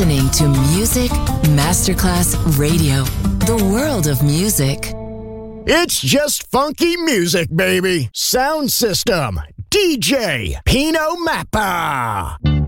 listening to Music Masterclass Radio, the world of music. It's just funky music, baby. Sound system, DJ Pino Mappa.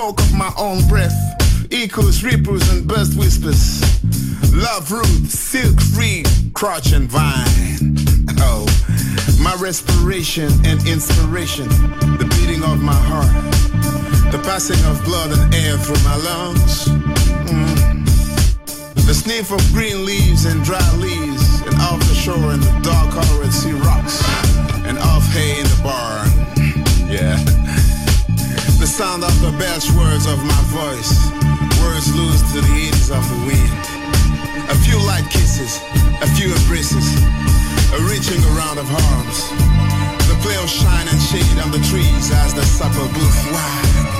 smoke of my own breath echoes, ripples, and burst whispers. Love root, silk free, crotch and vine. Oh, my respiration and inspiration, the beating of my heart, the passing of blood and air through my lungs. Mm. The sniff of green leaves and dry leaves, and off the shore in the dark colored sea rocks, and off hay in the barn. Yeah sound out the best words of my voice. Words lose to the ears of the wind. A few light kisses, a few embraces, a reaching around of arms. The pale shine and shade on the trees as the supper booth wide.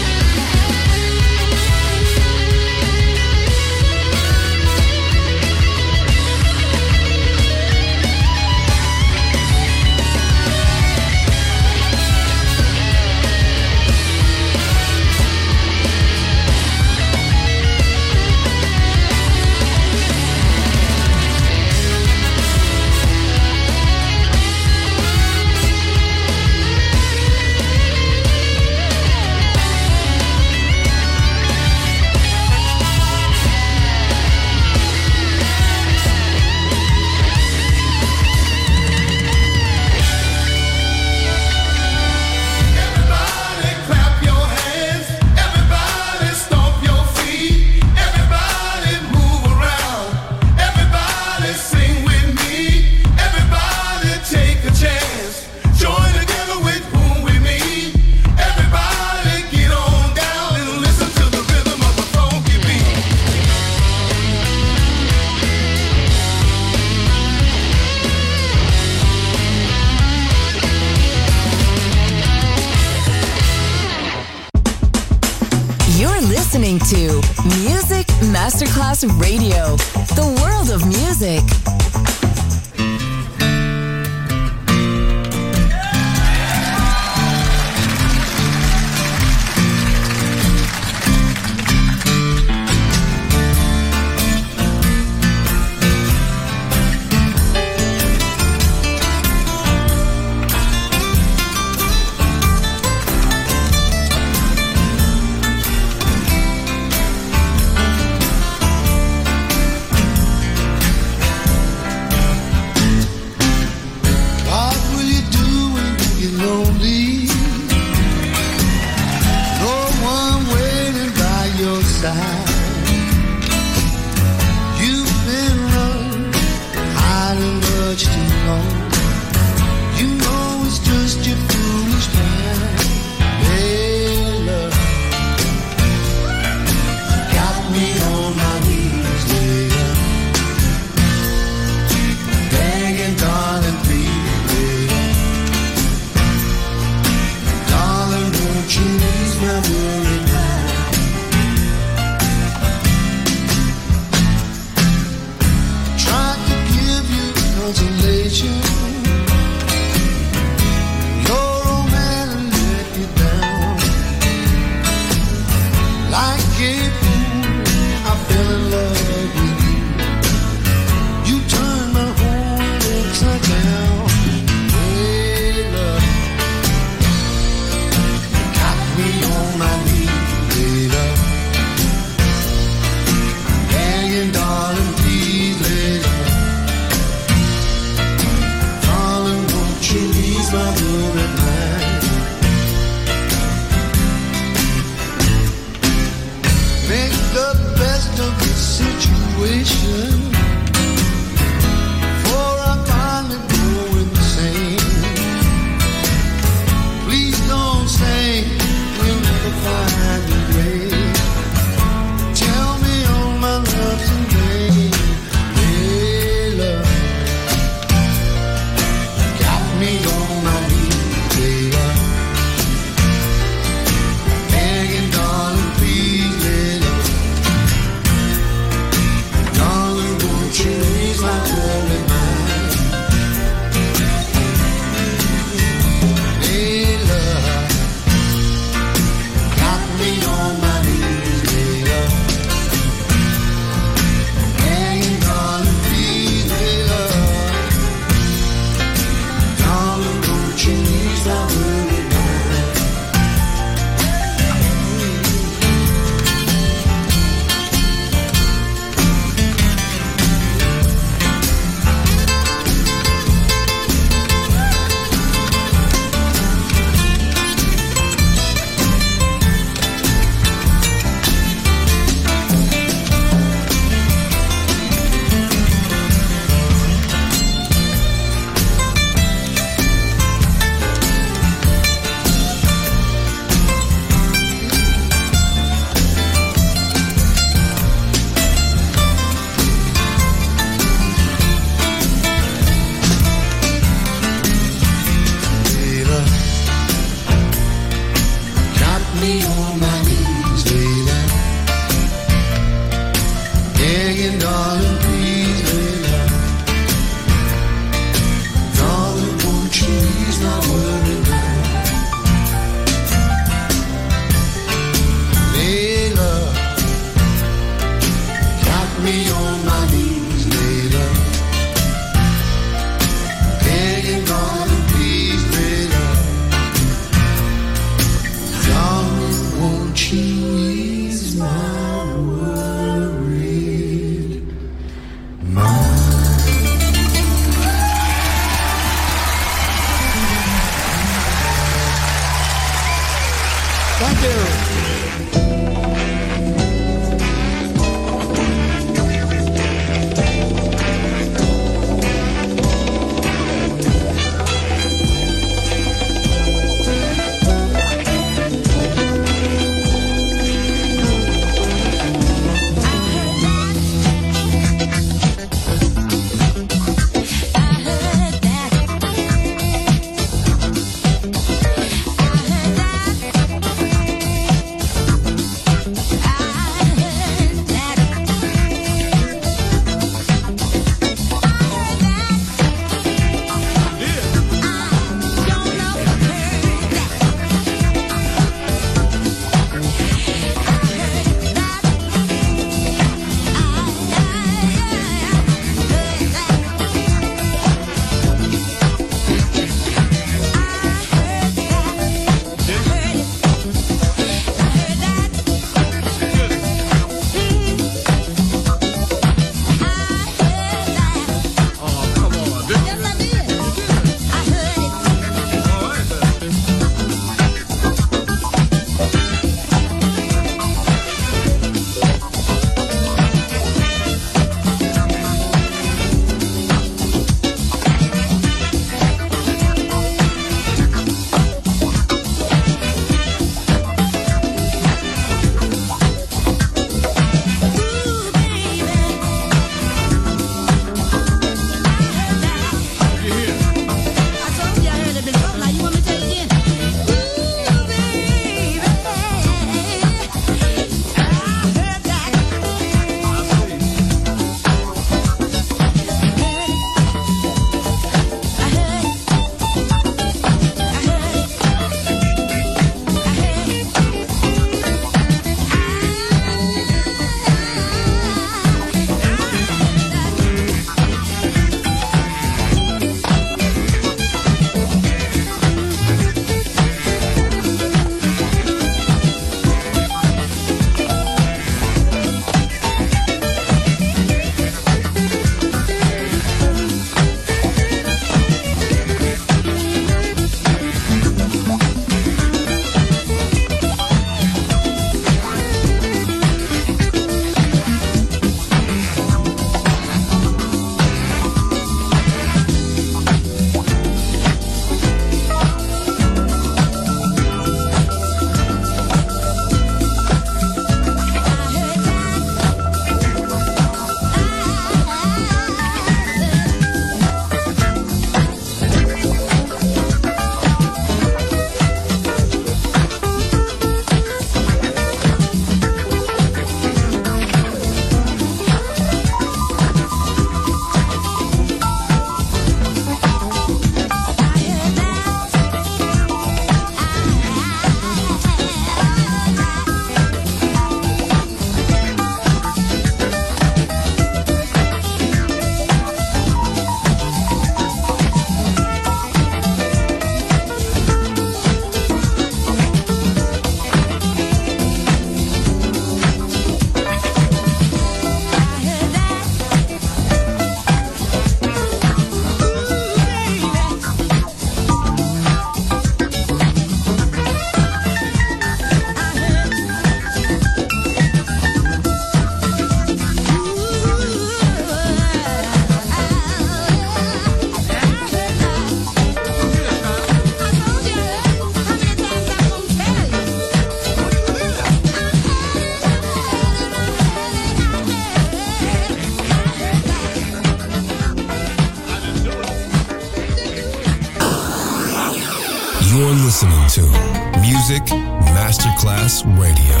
Masterclass Radio,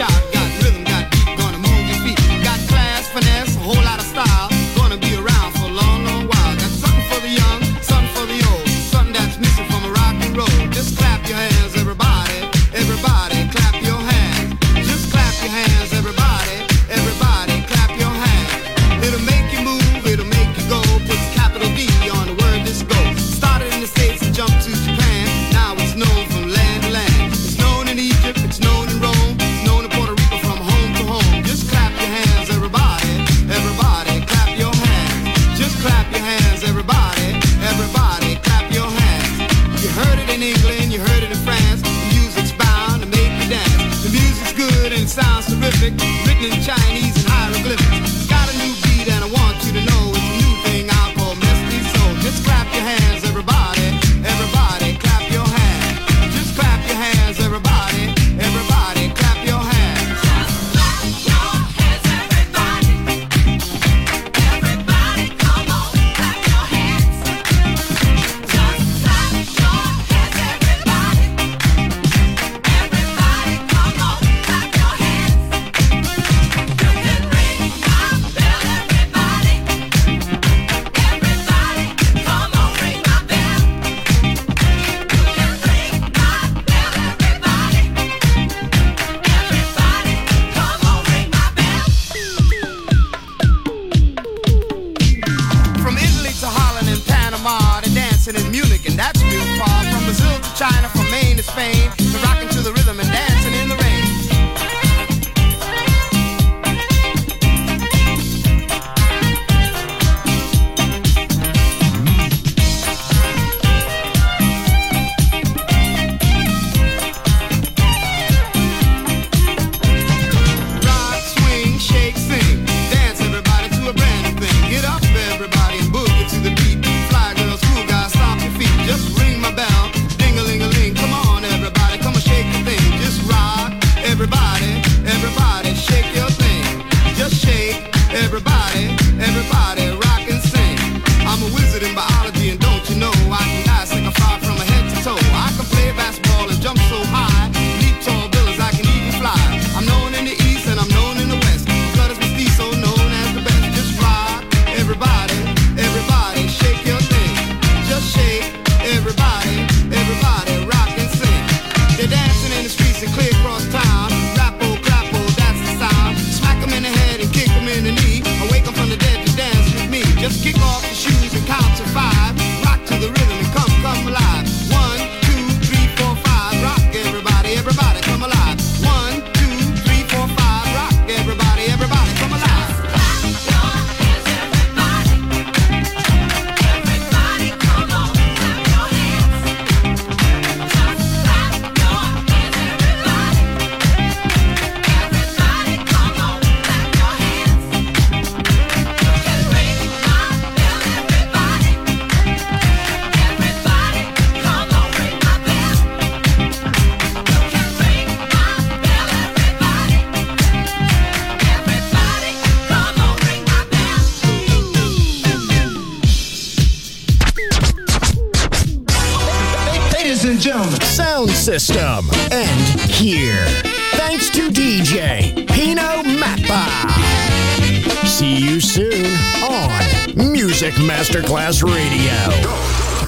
gonna